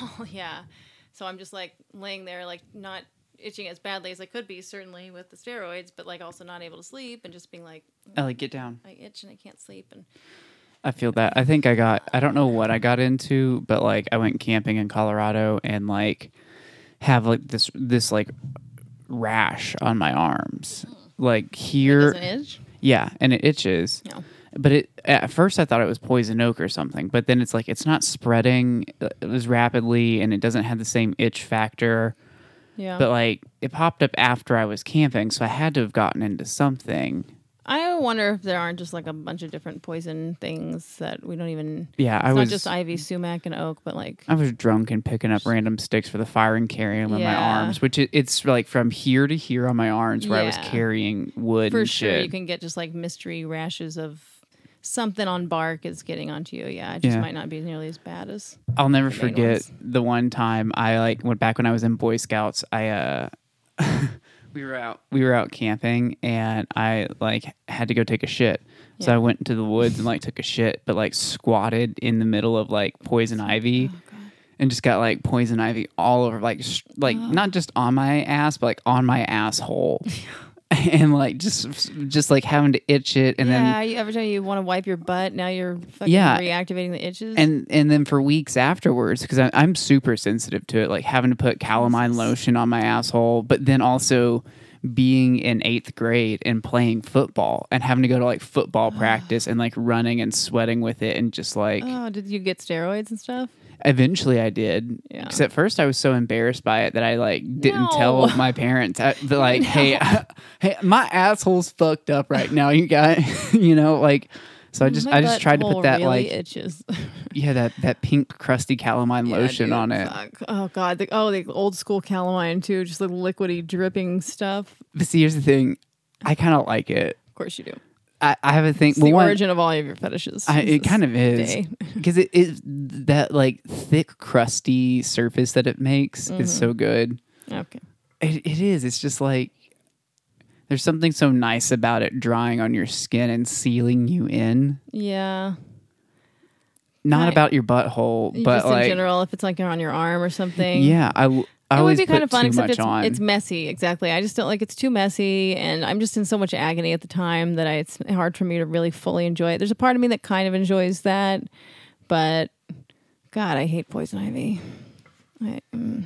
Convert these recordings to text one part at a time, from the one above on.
Oh yeah. So I'm just like laying there, like not itching as badly as I could be, certainly with the steroids, but like also not able to sleep and just being like, Ellie, get down. I itch and I can't sleep. And I feel that. I think I got. I don't know what I got into, but like I went camping in Colorado and like have like this this like rash on my arms, mm. like here. Yeah, and it itches. No. But it at first I thought it was poison oak or something, but then it's like it's not spreading uh, as rapidly and it doesn't have the same itch factor. Yeah. But like it popped up after I was camping, so I had to have gotten into something. I wonder if there aren't just like a bunch of different poison things that we don't even. Yeah, It's I not was just ivy, sumac, and oak, but like I was drunk and picking up random sticks for the fire and carrying them in my arms, which it, it's like from here to here on my arms where I was carrying wood for sure shit. you can get just like mystery rashes of something on bark is getting onto you. Yeah, it just Yeah. might not be nearly as bad as. I'll never forget ones. the one time I like went back when I was in Boy Scouts. I uh we were out we were out camping and I like had to go take a shit. So I went into the woods and like took a shit, but like squatted in the middle of like poison ivy. Oh, and just got like poison ivy all over, like sh- like not just on my ass, but like on my asshole, and like just just like having to itch it, and yeah, then you, every time you want to wipe your butt, now you're fucking Yeah. reactivating the itches. and and then for weeks afterwards because I'm super sensitive to it, like having to put calamine lotion on my asshole, but then also being in eighth grade and playing football and having to go to like football practice and like running and sweating with it and just like oh, did you get steroids and stuff? Eventually I did Yeah. because at first I was so embarrassed by it that I like didn't No. tell my parents I, like hey hey my asshole's fucked up right now you got, you know like so I mm, just My I just tried to put that really like itches. yeah that that pink crusty calamine Yeah, lotion dude, on it fuck. Oh god. The, oh, the old school calamine too, just the liquidy dripping stuff. but see here's the thing I kind of like it Of course you do. I, I have a thing It's well, the one- origin of all of your fetishes. I, it kind of is because it is that like thick crusty surface that it makes is Mm-hmm. so good Okay. It, it is. It's just like there's something so nice about it drying on your skin and sealing you in. Yeah. Not Right. about your butthole, but just like in general, if it's like on your arm or something. yeah, I, I it would be kind of fun, except it's, on. it's messy. Exactly. I just don't like it's too messy, and I'm just in so much agony at the time that I, it's hard for me to really fully enjoy it. There's a part of me that kind of enjoys that, but God, I hate poison ivy.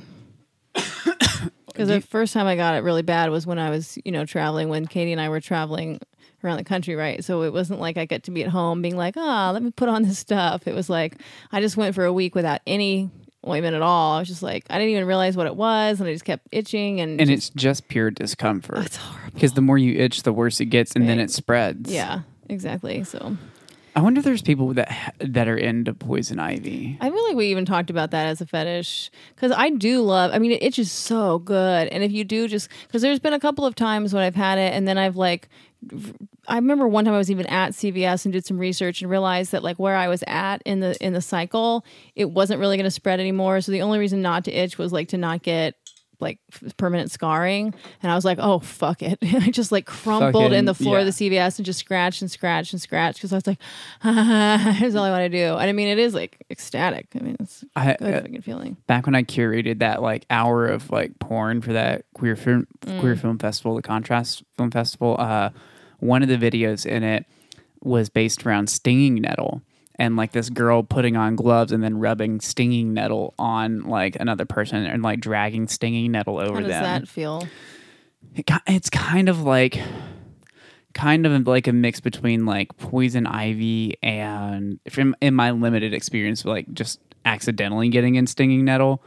Because the first time I got it really bad was when I was, you know, traveling. When Katie and I were traveling around the country, right? So it wasn't like I get to be at home being like, ah, let me put on this stuff. It was like I just went for a week without any ointment at all. I was just like, I didn't even realize what it was, and I just kept itching, and, and just- it's just pure discomfort. Oh, it's horrible. Because the more you itch, the worse it gets, and then it spreads. Yeah, exactly. So I wonder if there's people that that are into poison ivy. I feel like we even talked about that as a fetish because I do love. I mean, it itches so good, and if you do just because there's been a couple of times when I've had it, and then I've like. I remember one time I was even at CVS and did some research and realized that like where I was at in the in the cycle, it wasn't really going to spread anymore. So the only reason not to itch was like to not get like permanent scarring. And I was like, oh fuck it. I just like crumpled in the Fucking- floor of the CVS and just scratched and scratched and scratched because I was like, here's all I want to do. And I mean, it is like ecstatic. I mean, it's I, a good uh, fucking feeling. back when I curated that like hour of like porn for that queer film Mm. queer film festival, the Contrast Film Festival, uh, one of the videos in it was based around stinging nettle and like this girl putting on gloves and then rubbing stinging nettle on like another person and like dragging stinging nettle over them. How does them. that feel? It it's kind of like kind of like a mix between like poison ivy and from in my limited experience like just accidentally getting in stinging nettle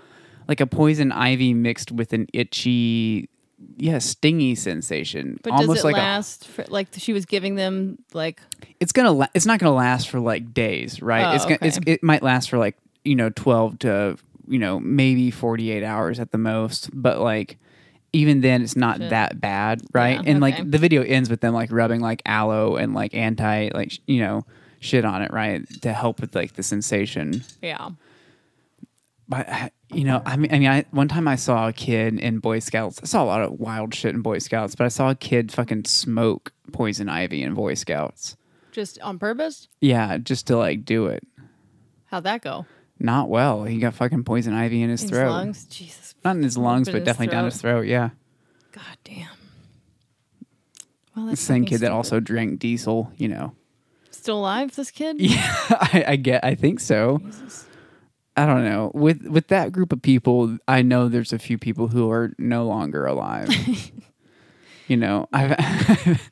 like a poison ivy mixed with an itchy yeah stingy sensation But almost does it like last? for, like she was giving them like it's gonna la- it's not gonna last for like days right Oh, it's gonna it's, it might last for like you know 12 to you know maybe 48 hours at the most but like even then it's not Shit. that bad right Yeah, and okay. like the video ends with them like rubbing like aloe and like anti like you know shit on it right to help with like the sensation yeah. but uh, you know i mean i mean I, one time i saw a kid in boy scouts i saw a lot of wild shit in boy scouts but i saw a kid fucking smoke poison ivy in boy scouts Just on purpose? yeah just to like do it How'd that go? Not well. He got fucking poison ivy in his His throat. lungs. Jesus. Not in his lungs, but his definitely down his throat. Yeah. God damn. Well, The that's same fucking kid that also drank diesel. You know. still alive. This kid. Yeah, I, I get. I think so. Jesus. I don't know. With with that group of people, I know there's a few people who are no longer alive. you know, I've.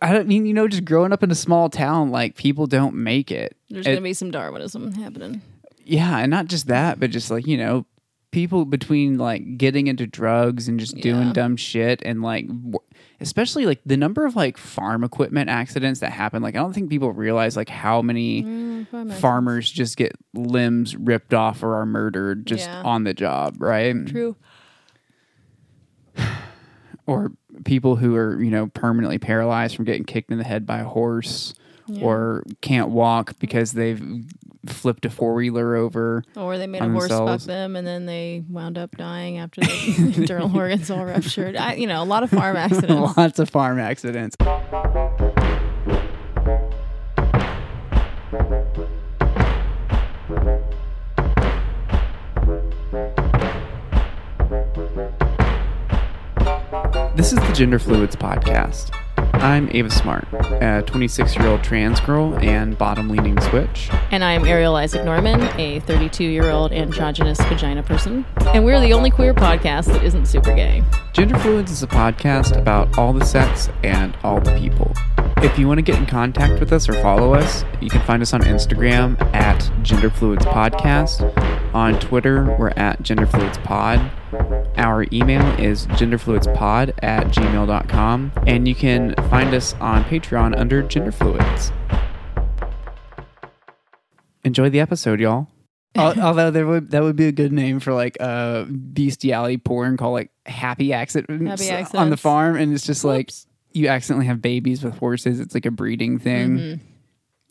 I don't mean you know just growing up in a small town like people don't make it. There's It- gonna be some Darwinism happening. yeah, and not just that, but just like you know people between like getting into drugs and just doing dumb shit and like w- especially like the number of like farm equipment accidents that happen. Like I don't think people realize like how many Mm, farmers just get limbs ripped off or are murdered just Yeah. on the job, right? True. Or people who are, you know, permanently paralyzed from getting kicked in the head by a horse Yeah. or can't walk because they've flipped a four wheeler over. Or they made a horse fuck them, and then they wound up dying after the internal organs all ruptured. I, you know, a lot of farm accidents. Lots of farm accidents. This is the Gender Fluids Podcast. I'm Ava Smart, a 26 year old trans girl and bottom leaning switch. And I'm Ariel Isaac Norman, a 32 year old androgynous vagina person. And we're the only queer podcast that isn't super gay. Gender Fluids is a podcast about all the sex and all the people. If you want to get in contact with us or follow us, you can find us on Instagram at Gender Fluids Podcast. On Twitter, we're at Gender Fluids Pod. Our email is genderfluidspod at gmail.com. And you can find us on Patreon under Gender Fluids. Enjoy the episode, y'all. Although there would that would be a good name for like a bestiality porn called like Happy Accidents, Happy on the farm, and it's just like Whoops. you accidentally have babies with horses. It's like a breeding thing.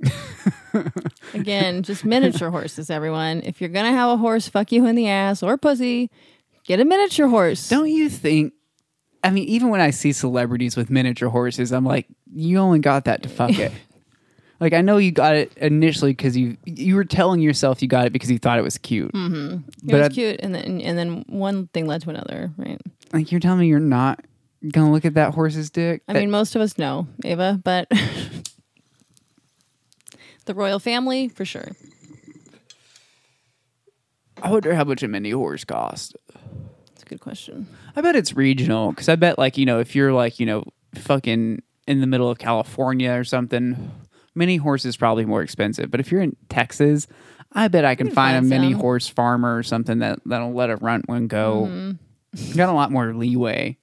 Mm-hmm. Again, just miniature horses, everyone. If you're going to have a horse fuck you in the ass or pussy, get a miniature horse. Don't you think? I mean, even when I see celebrities with miniature horses, I'm like, you only got that to fuck it. like I know you got it initially because you you were telling yourself you got it because you thought it was cute. Mm-hmm. It but was I- cute, and then and then one thing led to another, right? Like you're telling me you're not gonna look at that horse's dick. I That- mean, most of us know, Ava, but the royal family, for sure. I wonder how much a mini horse cost. Good question. I bet it's regional because I bet like you know if you're like you know fucking in the middle of California or something, mini horse is probably more expensive. But if you're in Texas, I bet I can can find, find a mini some. horse farmer or something that that'll let a runt one go. Mm-hmm. Got a lot more leeway.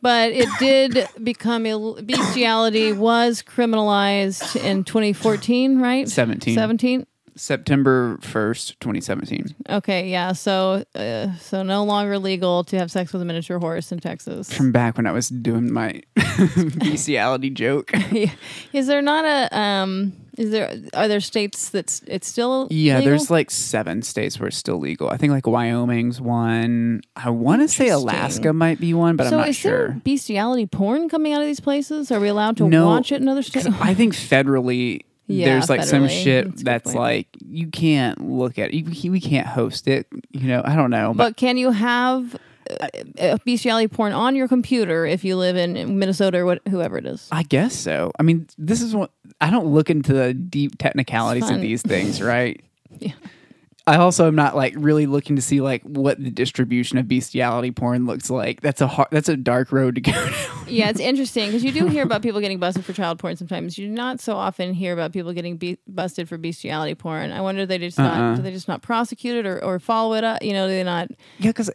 But it did become Ill- bestiality was criminalized in 2014, right? 17. 17. September first, twenty seventeen. Okay, yeah. So, uh, so no longer legal to have sex with a miniature horse in Texas. From back when I was doing my bestiality joke. is there not a um? Is there are there states that's it's still Yeah, legal? there's like seven states where it's still legal. I think like Wyoming's one. I want to say Alaska might be one, but so I'm not is sure. there bestiality porn coming out of these places? Are we allowed to No, watch it in other states? I think federally, Yeah, there's like some shit That's that's like you can't look at. You, we can't host it. You know, I don't know, but, But can you have uh, bestiality porn on your computer if you live in Minnesota or what, whoever it is? I guess so. I mean, this is what I don't look into the deep technicalities of these things, right? Yeah. I also am not like really looking to see like what the distribution of bestiality porn looks like. That's a hard, that's a dark road to go down. Yeah, it's interesting because you do hear about people getting busted for child porn sometimes. You do not so often hear about people getting be- busted for bestiality porn. I wonder they just not Uh-uh. do they just not prosecute it or, or follow it up? You know, do they not? yeah, because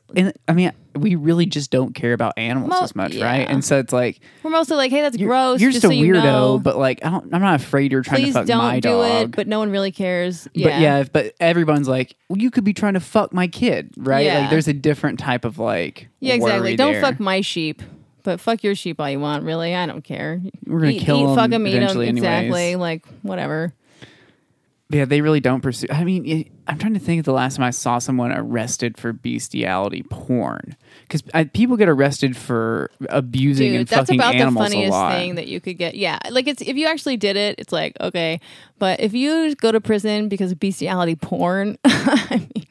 I mean, we really just don't care about animals Mo- as much, yeah. right? And so it's like We're mostly like, hey, that's you're, gross. you're just a so you weirdo, know. but like I don't, I'm not afraid you're trying please to fuck don't my do dog. it. But no one really cares. Yeah, But yeah, but everyone's like, well, you could be trying to fuck my kid, right? Yeah. Like, there's a different type of like, yeah, exactly. Don't there. fuck my sheep. But fuck your sheep all you want, really. I don't care. We're gonna eat, kill eat, 'em fuck 'em, eat 'em, eventually anyways. exactly. Like whatever. Yeah, they really don't pursue. I mean, it, I'm trying to think of the last time I saw someone arrested for bestiality porn. Because people get arrested for abusing Dude, and that's fucking about the animals a funniest thing that you could get. Yeah, like it's if you actually did it, it's like okay, but if you go to prison because of bestiality porn, I mean.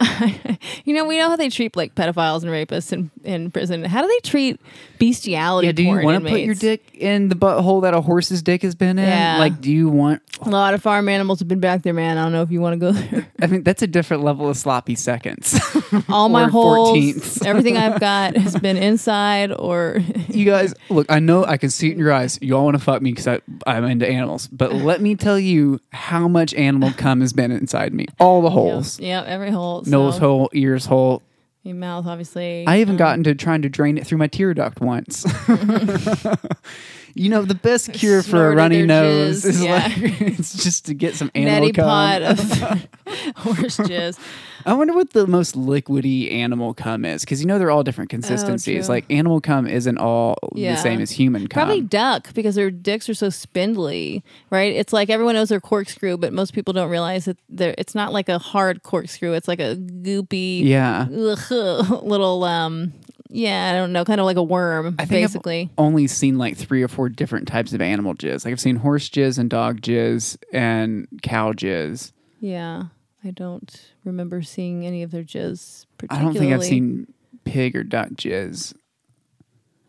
you know, we know how they treat like pedophiles and rapists in, in prison. How do they treat bestiality yeah, do you want to put your dick in the butthole that a horse's dick has been in? Yeah. Like, do you want? A lot of farm animals have been back there, man. I don't know if you want to go there. I mean, that's a different level of sloppy seconds. All my holes, 14ths. everything I've got has been inside or you guys, look, I know I can see it in your eyes. You all want to fuck me because I'm into animals. But let me tell you how much animal cum has been inside me. All the holes. Yeah, every hole. Nose so, hole, ears hole. Your mouth, obviously. I even Um, got into trying to drain it through my tear duct once. you know, the best cure for a runny nose jizz, is yeah. like it's just to get some animal neti cum. pot of horse jizz. I wonder what the most liquidy animal cum is because you know they're all different consistencies. Oh, like animal cum isn't all Yeah. the same as human cum. Probably duck because their dicks are so spindly, right? It's like everyone knows they're corkscrew, but most people don't realize that they're. It's not like a hard corkscrew. It's like a goopy, yeah. ugh, little um. Yeah, I don't know, kind of like a worm, I think basically. I've only seen like three or four different types of animal jizz. Like I've seen horse jizz and dog jizz and cow jizz. Yeah, I don't remember seeing any of their jizz. I don't think I've seen pig or duck jizz.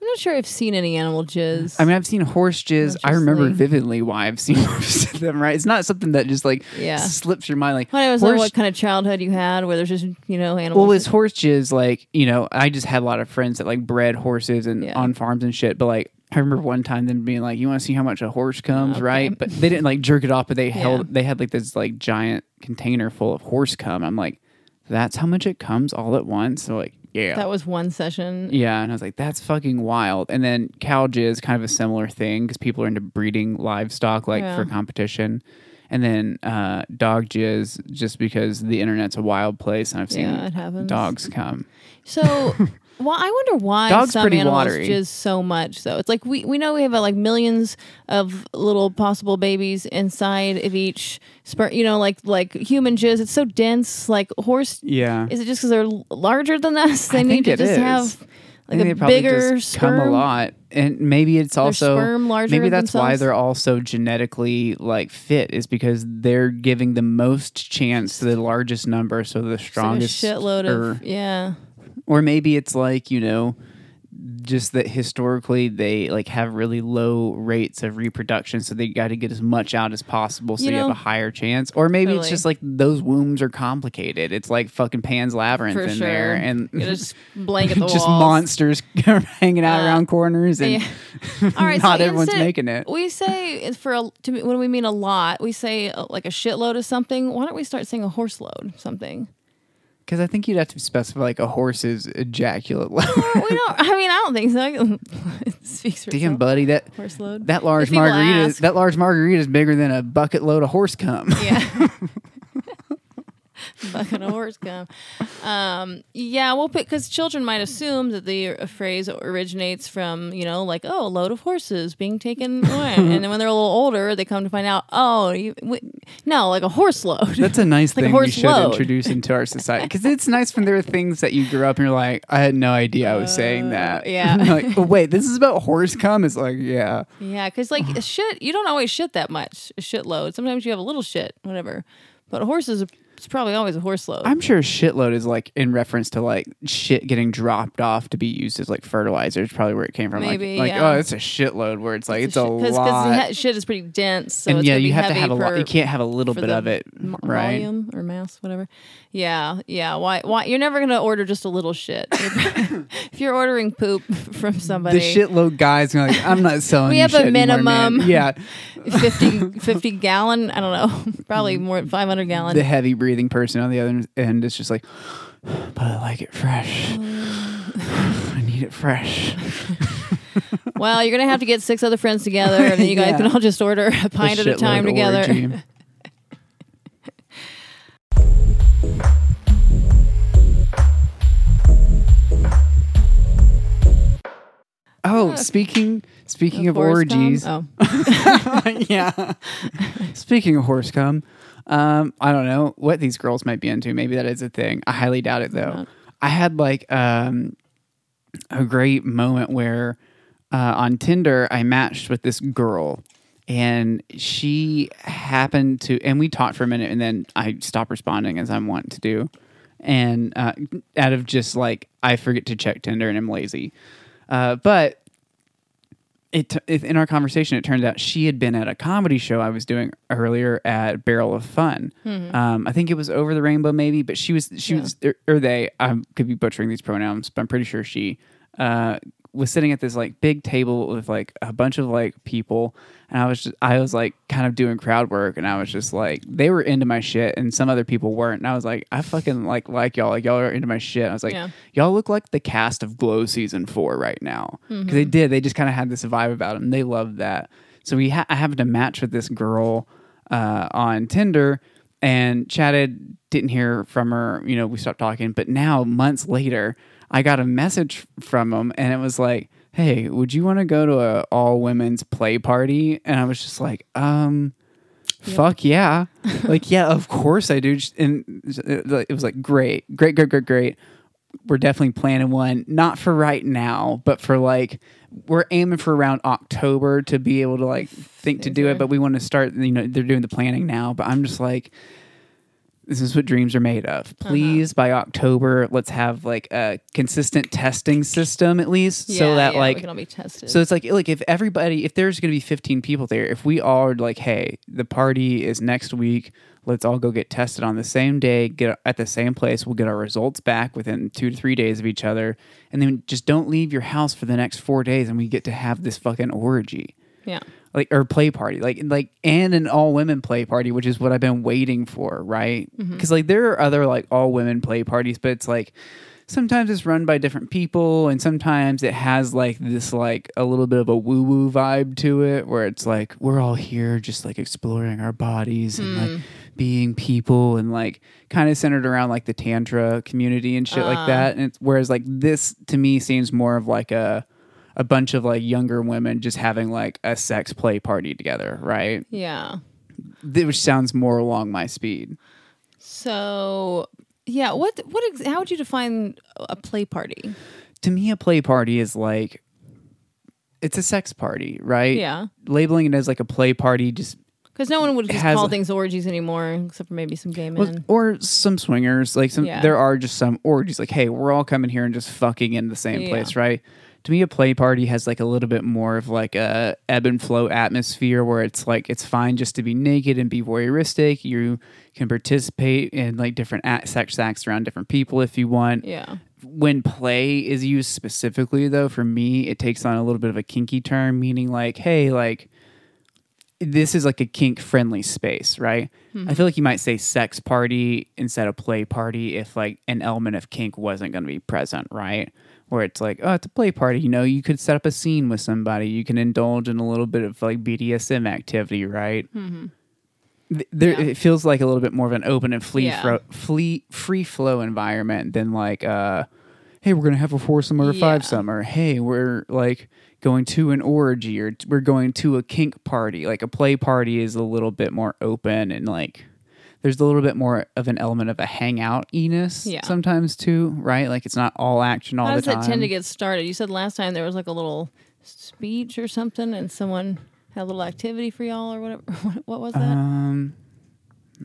I'm not sure I've seen any animal jizz. I mean, I've seen horse jizz. I remember vividly why I've seen most of them. Right? It's not something that just like Yeah. slips your mind. Like I was like, what kind of childhood you had, where there's just you know animals. Well, it's horse jizz. Like you know, I just had a lot of friends that like bred horses and Yeah. on farms and shit. But like, I remember one time them being like, "You want to see how much a horse comes, Okay. right?" But they didn't like jerk it off, but they Yeah. held. They had like this like giant container full of horse cum. I'm like, that's how much it comes all at once. So like, yeah. that was one session. yeah, and I was like, "That's fucking wild." And then cow jizz, kind of a similar thing because people are into breeding livestock, like Yeah. for competition. And then uh, dog jizz, just because the internet's a wild place, and I've seen Yeah, dogs come. So, well, I wonder why Dog's some pretty animals watery. jizz so much. Though it's like we we know we have uh, like millions of little possible babies inside of each sperm. You know, like like human jizz. It's so dense. Like horse. Yeah, Is it just because they're l- larger than us? They I need think to it just is. have I like think a they probably bigger just sperm. come a lot, and maybe it's also sperm larger maybe that's why themselves? they're also genetically like fit is because they're giving the most chance to the largest number, so the It's like a strongest. shitload or, of yeah. Or maybe it's like you know just that historically they like have really low rates of reproduction so they got to get as much out as possible so You you, have a higher chance or maybe it's just like those wombs are complicated it's like fucking pan's labyrinth For in sure. there and just blanket the just monsters hanging out Uh, around corners and Yeah. All right, not so everyone's instead- making it We say for a, to me, when we mean a lot, we say uh, like a shitload of something. Why don't we start saying a horse load something? Because i think you'd have to specify like a horse's ejaculate load we don't. I mean, I don't think so. it speaks for damn itself. buddy that Horse load. that large If people margarita ask. that large margarita is bigger than a bucket load of horse cum Yeah. Of horse cum. Um, yeah, well, because children might assume that the uh, phrase originates from, you know, like, oh, a load of horses being taken away. and then when they're a little older, they come to find out, oh, you, w- no, like a horse load. That's a nice Like a thing we horse should load. introduce into our society because it's nice when there are things that you grew up and you're like, I had no idea I was saying that. Uh, yeah. like, oh, wait, this is about horse cum. It's like, yeah, Yeah, because like shit, you don't always shit that much. A shitload. Sometimes you have a little shit, whatever. But a horse is it's probably always a horse load. I'm sure a shitload is like in reference to like shit getting dropped off to be used as like fertilizer. Is probably where it came from. Maybe, like, like yeah. oh, it's a shitload. Where it's like it's, a, Because lot. shit is pretty dense. So and it's yeah, you have to have a lot. You can't have a little bit of it, m- right? Volume or mass, whatever. Yeah, yeah. Why? Why? You're never gonna order just a little shit. if you're ordering poop from somebody, The shitload guys are like, I'm not selling. We have a shit anymore, minimum. Yeah, 50, 50 gallon. I don't know. Probably mm. more than 500 gallon. the heavy breathing person on the other end is just like, but I like it fresh. I need it fresh. well, you're gonna have to get six other friends together, and then you guys Yeah. can all just order a pint at a time together. Oh, speaking speaking of cum? orgies, Oh, yeah. Speaking of horse cum, Um, I don't know what these girls might be into. Maybe that is a thing. I highly doubt it though. I had like um a great moment where uh, on Tinder I matched with this girl and she happened to and we talked for a minute and then I stopped responding as I'm wanting to do. And uh, out of just like I forget to check Tinder and I'm lazy. Uh, but it, it in our conversation it turned out she had been at a comedy show I was doing earlier at Barrel of Fun. Um, I think it was over the rainbow maybe, but she was she was or, or they I could be butchering these pronouns, but I'm pretty sure she uh, was sitting at this like big table with like a bunch of like people and I was just I was like kind of doing crowd work and I was just like they were into my shit and some other people weren't and I was like I fucking like like y'all like y'all are into my shit. I was like Yeah. y'all look like the cast of Glow season 4 right now because Mm-hmm. they did they just kind of had this vibe about them. They loved that. So we ha- I happened to match with this girl uh, on Tinder and chatted didn't hear from her, you know, we stopped talking, but now months later I got a message from him and it was like hey, would you want to go to a all women's play party? And I was just like, um, fuck yeah. like, yeah, of course I do. And it was like, great, great, great, great, great. We're definitely planning one, not for right now, but for like, we're aiming for around October to be able to like think to do it, but we want to start, you know, they're doing the planning now. But I'm just like, this is what dreams are made of. Uh-huh. Please, by October, let's have like a consistent testing system at least, so that yeah, like we can all be tested. so it's like like if everybody if there's going to be 15 people there, if we all are like, hey, the party is next week, let's all go get tested on the same day, get at the same place, we'll get our results back within 2 to 3 days of each other, and then just don't leave your house for the next 4 days and we get to have this fucking orgy. yeah. Like or play party, like like and an all women play party, which is what I've been waiting for, right? Mm-hmm. Because like there are other like all women play parties, but it's like sometimes it's run by different people, and sometimes it has like this like a little bit of a woo woo vibe to it, where it's like we're all here just like exploring our bodies and like hmm. being people, and like kind of centered around like the tantra community and shit like uh. that. And it's, whereas like this to me seems more of like a a bunch of like younger women just having like a sex play party together, right? Yeah. Th- Which sounds more along my speed. So, yeah, what what ex- how would you define a play party? To me, a play party is like it's a sex party, right? Yeah. Labeling it as like a play party just Because no one would just has call things orgies anymore, except for maybe some gay well, men. or some swingers, like some Yeah. there are just some orgies like hey, we're all coming here and just fucking in the same Yeah. place, right? To me, a play party has like a little bit more of like a ebb and flow atmosphere where it's like it's fine just to be naked and be voyeuristic. You can participate in like different sex acts around different people if you want. yeah. when play is used specifically though for me it takes on a little bit of a kinky term meaning like hey like this is like a kink friendly space right i feel mm-hmm. like you might say sex party instead of play party if like an element of kink wasn't going to be present right where it's like oh it's a play party you know you could set up a scene with somebody you can indulge in a little bit of like bdsm activity right Th- there, Yeah. it feels like a little bit more of an open and free, Yeah. fro- free, free flow environment than like, uh, hey, we're gonna have a foursome or a five Yeah. summer. Hey, we're like going to an orgy or we're going to a kink party. Like a play party is a little bit more open and like there's a little bit more of an element of a hangout eness Yeah. sometimes too, right? Like it's not all action all How the does it tend to get started? You said last time there was like a little speech or something, and someone had a little activity for y'all or whatever. What, was that? um,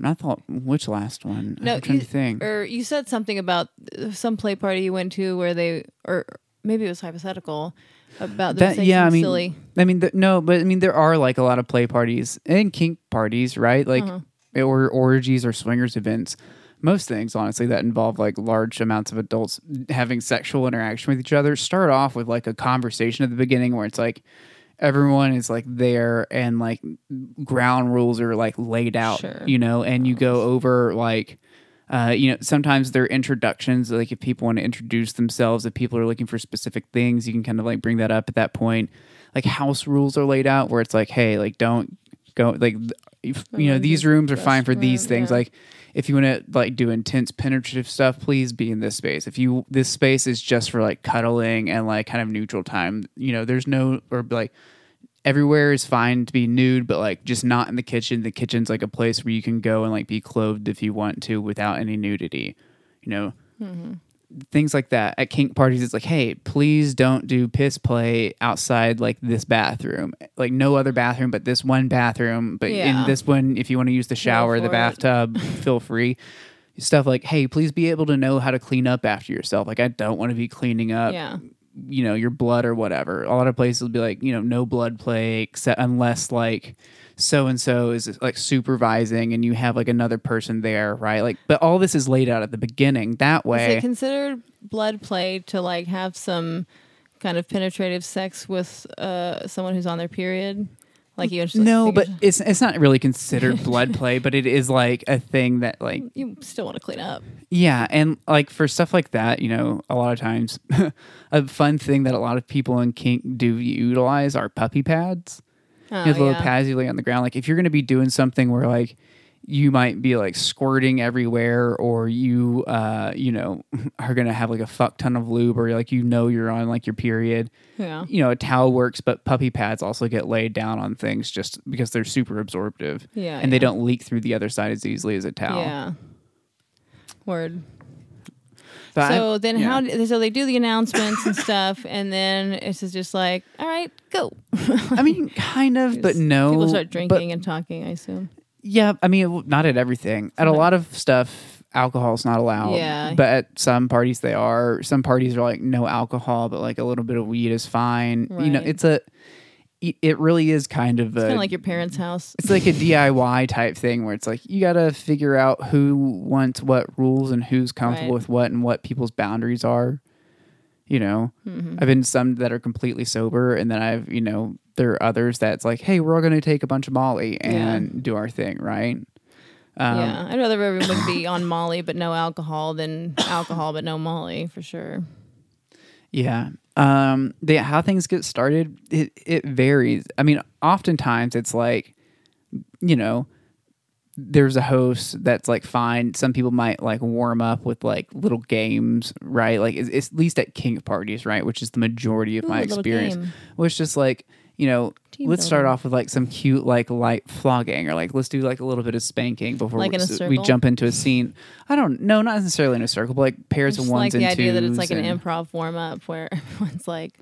I thought which last one? No, I'm trying you, to think. Or you said something about some play party you went to where they, or maybe it was hypothetical about that yeah i mean silly. i mean th- no but i mean there are like a lot of play parties and kink parties right like Uh-huh. Or orgies or swingers events most things honestly that involve like large amounts of adults having sexual interaction with each other start off with like a conversation at the beginning where it's like everyone is like there and like ground rules are like laid out Sure. you know and you go over like uh, you know, sometimes they're introductions. Like if people want to introduce themselves, if people are looking for specific things, you can kind of like bring that up at that point. Like house rules are laid out where it's like, hey, like don't go like if, you know these rooms are fine for these things. yeah. Like if you want to like do intense penetrative stuff, please be in this space. If you this space is just for like cuddling and like kind of neutral time, you know, there's no or like everywhere is fine to be nude, but like just not in the kitchen. The kitchen's like a place where you can go and like be clothed if you want to without any nudity. You know, things like that. At kink parties, it's like, hey, please don't do piss play outside like this bathroom, like no other bathroom but this one bathroom. But Yeah. in this one, if you want to use the shower, the bathtub, feel free. Stuff like, hey, please be able to know how to clean up after yourself. Like, I don't want to be cleaning up yeah. you know your blood or whatever a lot of places will be like you know no blood play except unless like so and so is like supervising and you have like another person there right like but all this is laid out at the beginning That way it considered blood play to like have some kind of penetrative sex with uh someone who's on their period? Like you just no like, but it's it's not really considered blood play but it is like a thing that like you still want to clean up. Yeah, and like for stuff like that, you know, a lot of times a fun thing that a lot of people in kink do utilize are puppy pads. Oh, you the little yeah. pads you lay on the ground. Like if you're going to be doing something where like you might be like squirting everywhere, or you, uh, you know, are going to have like a fuck ton of lube, or like you know you're on like your period. Yeah. You know, a towel works, but puppy pads also get laid down on things just because they're super absorptive. Yeah, and they don't leak through the other side as easily as a towel. Yeah. Word. But I- so then yeah. how so they do the announcements and stuff and then it's just like all right go I mean, kind of, but no. people start but- drinking and talking i assume Yeah, I mean, not at everything. At a lot of stuff, alcohol is not allowed. Yeah. But at some parties, they are. Some parties are like no alcohol, but like a little bit of weed is fine. You know, it's a. It really is kind of a. kind of like your parents house it's like a DIY type thing where it's like you got to figure out who wants what rules and who's comfortable Right. with what and what people's boundaries are. You know, Mm-hmm. I've been some that are completely sober, and then I've you know there are others that's like, hey, we're all going to take a bunch of Molly and do our thing, right? Um, yeah i'd rather everyone be on molly but no alcohol than alcohol but no molly for sure Yeah. Um the how things get started, it it varies. I mean, oftentimes it's like you know, there's a host that's like fine. Some people might like warm up with like little games, right? Like it's, it's at least at kink parties, right? Which is the majority of Ooh, my experience. game. Was just like, you know, Team let's start off with like some cute like light flogging or like let's do like a little bit of spanking before Like we, we jump into a scene. I don't know, not necessarily in a circle, but like pairs of ones like the and idea that it's like an improv warm up where everyone's like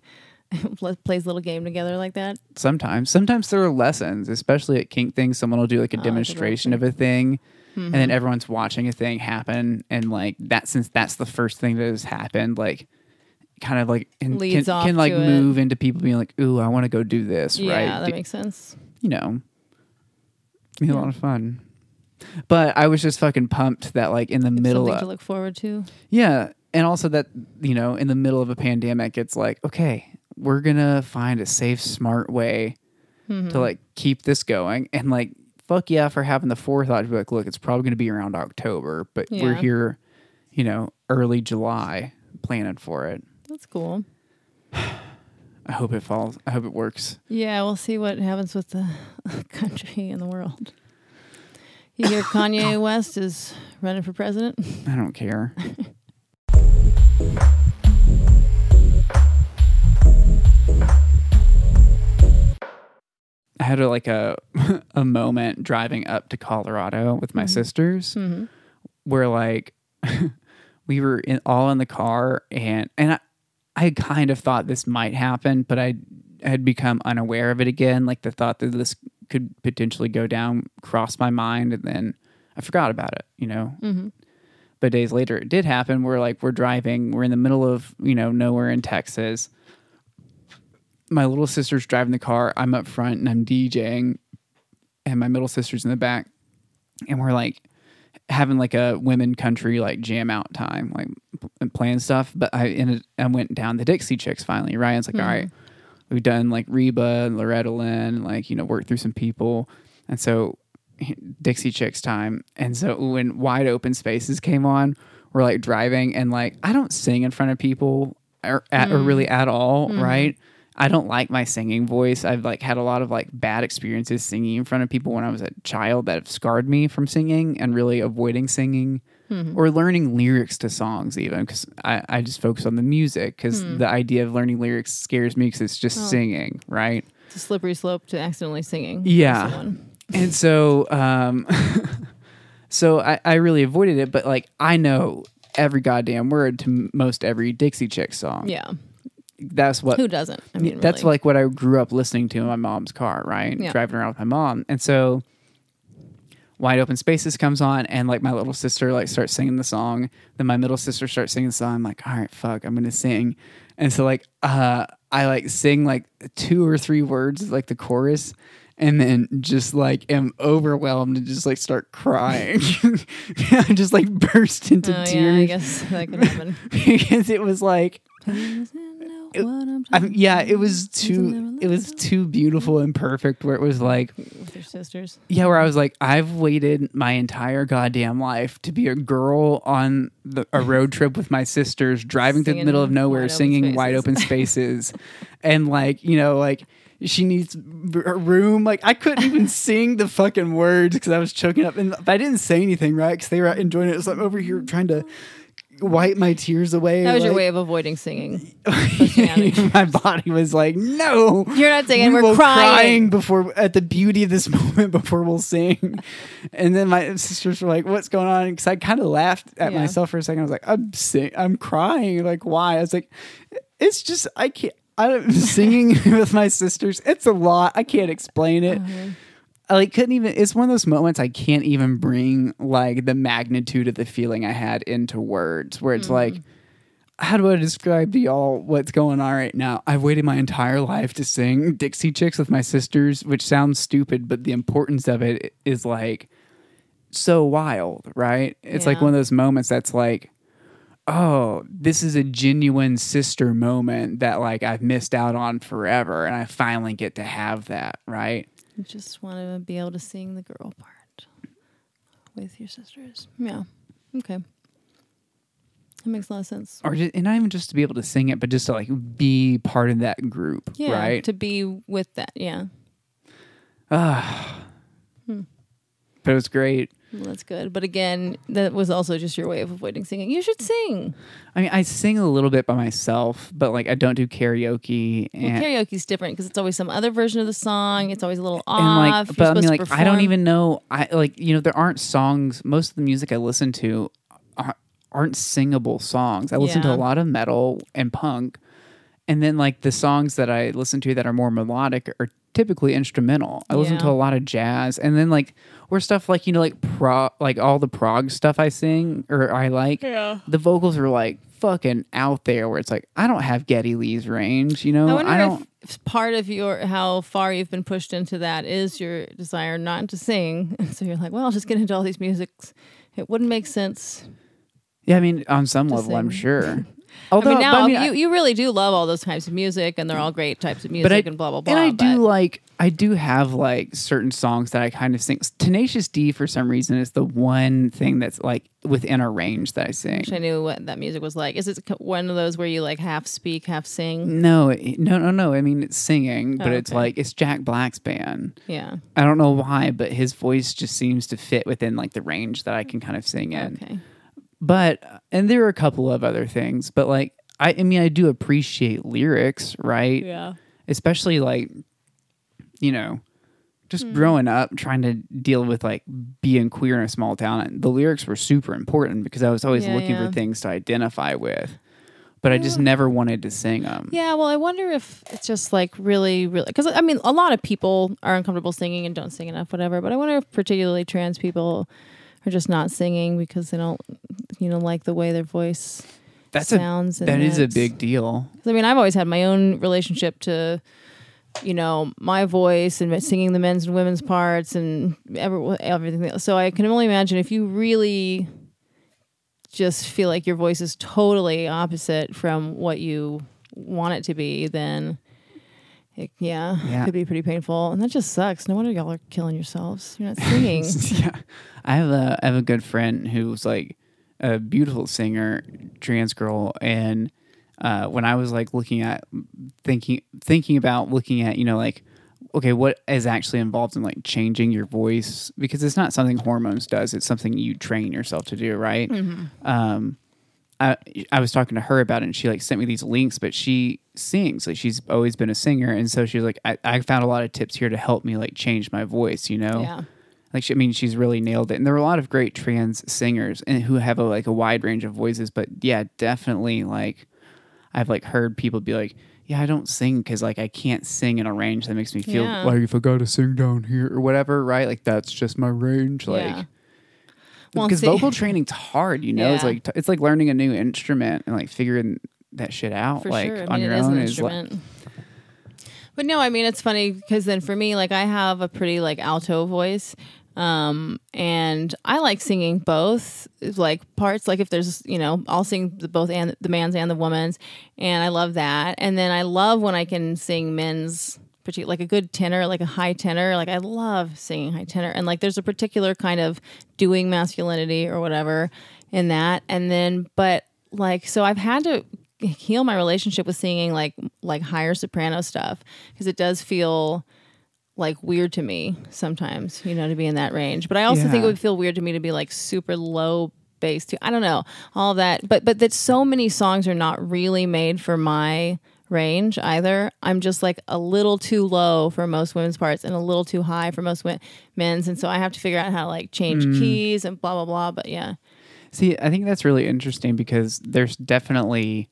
plays a little game together like that Sometimes, sometimes there are lessons, especially at kink things. Someone will do like a Oh, that's a demonstration of a thing, and Mm-hmm. then everyone's watching a thing happen, and like that, since that's the first thing that has happened, like kind of like and Leads can, off can like to it. move into people being like, "Ooh, I want to go do this," right? yeah right? that makes sense you know, be a lot of fun. But I was just fucking pumped that like in the middle something of to look forward to yeah, and also that you know, in the middle of a pandemic, it's like, okay, we're gonna find a safe, smart way Mm-hmm. to like keep this going, and like, fuck yeah, for having the forethought to be like, look, it's probably gonna be around October, but we're Yeah. here, you know, early July, planning for it. That's cool I hope it falls. I hope it works. Yeah, we'll see what happens with the country and the world. You hear Kanye West is running for president? I don't care. I had a, like a a moment driving up to Colorado with my sisters, Mm-hmm. where like we were in, all in the car, and and I, I kind of thought this might happen, but I had become unaware of it again. Like the thought that this could potentially go down crossed my mind, and then I forgot about it. You know, Mm-hmm. but days later it did happen we're like we're driving we're in the middle of you know nowhere in texas my little sister's driving the car i'm up front and i'm djing and my middle sister's in the back and we're like having like a women country like jam out time like p- playing stuff but i ended i went down the dixie chicks finally ryan's like all right hmm. we've done like reba and loretta lynn like you know worked through some people. And so Dixie Chicks time. And so when Wide Open Spaces came on, we're like driving and like I don't sing in front of people or, at, or really hmm. at all, hmm. right? I don't like my singing voice. I've like had a lot of like bad experiences singing in front of people when I was a child that have scarred me from singing and really avoiding singing or learning lyrics to songs even because I, I just focus on the music because the idea of learning lyrics scares me because it's just singing, right? It's a slippery slope to accidentally singing. Yeah. and so um so I, I really avoided it but like i know every goddamn word to m- most every dixie chick song Yeah. That's what Who doesn't? I mean, that's really. like what i grew up listening to in my mom's car right Yeah. driving around with my mom and so wide open spaces comes on and like my little sister like starts singing the song then my middle sister starts singing the song i'm like all right fuck i'm gonna sing and so like uh i like sing like two or three words like the chorus and then just like am overwhelmed and just like start crying I just like burst into Oh, yeah, I guess that could happen. because it was like It, I yeah, it was too it was too beautiful and perfect where it was like with your sisters. yeah, where I was like, I've waited my entire goddamn life to be a girl on the, a road trip with my sisters, driving through the middle of nowhere, Wide Open singing wide open spaces, and like you know, like she needs r- room. Like I couldn't even sing the fucking words because I was choking up, and I didn't say anything right because they were enjoying it. So I'm over here trying to wipe my tears away. That was your way of avoiding singing. my body was like, no, You're not singing, we we're will crying. before at the beauty of this moment before we'll sing. and then my sisters were like, "What's going on?" Because I kind of laughed at Yeah. myself for a second. I was like, "I'm sing, I'm crying. Like, why?" I was like, "It's just I can't." I'm singing with my sisters. It's a lot. I can't explain it. Uh-huh. I like couldn't even. It's one of those moments I can't even bring like the magnitude of the feeling I had into words. Where it's like, mm-hmm. how do I describe to y'all what's going on right now? I've waited my entire life to sing Dixie Chicks with my sisters, which sounds stupid, but the importance of it is like so wild, right? It's like one of those moments that's like, oh, this is a genuine sister moment that like I've missed out on forever, and I finally get to have that, right? You just want to be able to sing the girl part with your sisters. Yeah. Okay. That makes a lot of sense. Or just, and not even just to be able to sing it, but just to like be part of that group, Yeah. right? To be with that. Yeah. Ah, But it was great. Well, that's good. But again, that was also just your way of avoiding singing. You should sing. I mean, I sing a little bit by myself, but like I don't do karaoke Well, and, karaoke's different because it's always some other version of the song. It's always a little off. and like, You're but I mean, like I don't even know. I like you know there aren't songs. Most of the music I listen to are, aren't singable songs. I listen to a lot of metal and punk, and then like the songs that I listen to that are more melodic are typically instrumental. I listen to a lot of jazz, and then like or stuff like you know like pro like all the prog stuff I sing or I like. Yeah. the vocals are like fucking out there where it's like I don't have Geddy Lee's range, you know? I wonder don't if, part of your how far you've been pushed into that is your desire not to sing. And so you're like, well, I'll just get into all these musics. It wouldn't make sense. Yeah, I mean on some level I'm sing. sure. I Although mean, now I mean, you, you really do love all those types of music, and they're all great types of music, but I, and blah blah blah. and I do like I do have like certain songs that I kind of sing. Tenacious D for some reason is the one thing that's like within a range that I sing. wish I knew what that music was like. Is it one of those where you like half speak, half sing? No, no, no, no. I mean, it's singing, but Oh, it's like it's Jack Black's band. Yeah. I don't know why, but his voice just seems to fit within like the range that I can kind of sing in. Okay. But and there are a couple of other things but like I, I mean i do appreciate lyrics right Yeah. especially like you know just Hmm. growing up trying to deal with like being queer in a small town and the lyrics were super important because i was always Yeah, looking yeah. for things to identify with but i just never wanted to sing them Yeah, well, I wonder if it's just like really, really, because I mean, a lot of people are uncomfortable singing and don't sing enough, whatever. But I wonder if particularly trans people are just not singing because they don't, you know, like the way their voice that's sounds. and that is a big deal. I mean, I've always had my own relationship to, you know, my voice and singing the men's and women's parts and every, everything. else. So I can only imagine if you really just feel like your voice is totally opposite from what you want it to be, then it, yeah, Yeah. it could be pretty painful. And that just sucks. No wonder y'all are killing yourselves. You're not singing. yeah, I have a I have a good friend who's like a beautiful singer, trans girl, and uh, when I was like looking at thinking thinking about looking at you know like okay what is actually involved in like changing your voice because it's not something hormones does it's something you train yourself to do right um I I was talking to her about it, and she like sent me these links. But she sings, like she's always been a singer, and so she was like, I, I found a lot of tips here to help me like change my voice. You know, Yeah. Like she, I mean, she's really nailed it. And there are a lot of great trans singers and who have a like a wide range of voices. But yeah, definitely like I've like heard people be like, yeah, I don't sing because like I can't sing in a range that makes me feel Yeah. like if I got to sing down here or whatever, right? Like that's just my range. Like Yeah. Because see- vocal training's hard, you know. It's Yeah. like it's like learning a new instrument and like figuring that shit out for like sure. I on mean, your it is own an is like but no, I mean it's funny because then for me, like I have a pretty like alto voice, um, and I like singing both like parts. Like if there's you know, I'll sing the both and the man's and the woman's, and I love that. And then I love when I can sing men's. Particular, like a good tenor, like a high tenor. Like I love singing high tenor, and like there's a particular kind of doing masculinity or whatever in that. And then, but like, so I've had to heal my relationship with singing like like higher soprano stuff because it does feel like weird to me sometimes, you know, to be in that range. But I also think it would feel weird to me to be like super low bass too. I don't know all that, but but that so many songs are not really made for my range either. I'm just like a little too low for most women's parts and a little too high for most wi- men's, and so I have to figure out how to like change mm. keys and blah blah blah. But yeah, See, I think that's really interesting because there's definitely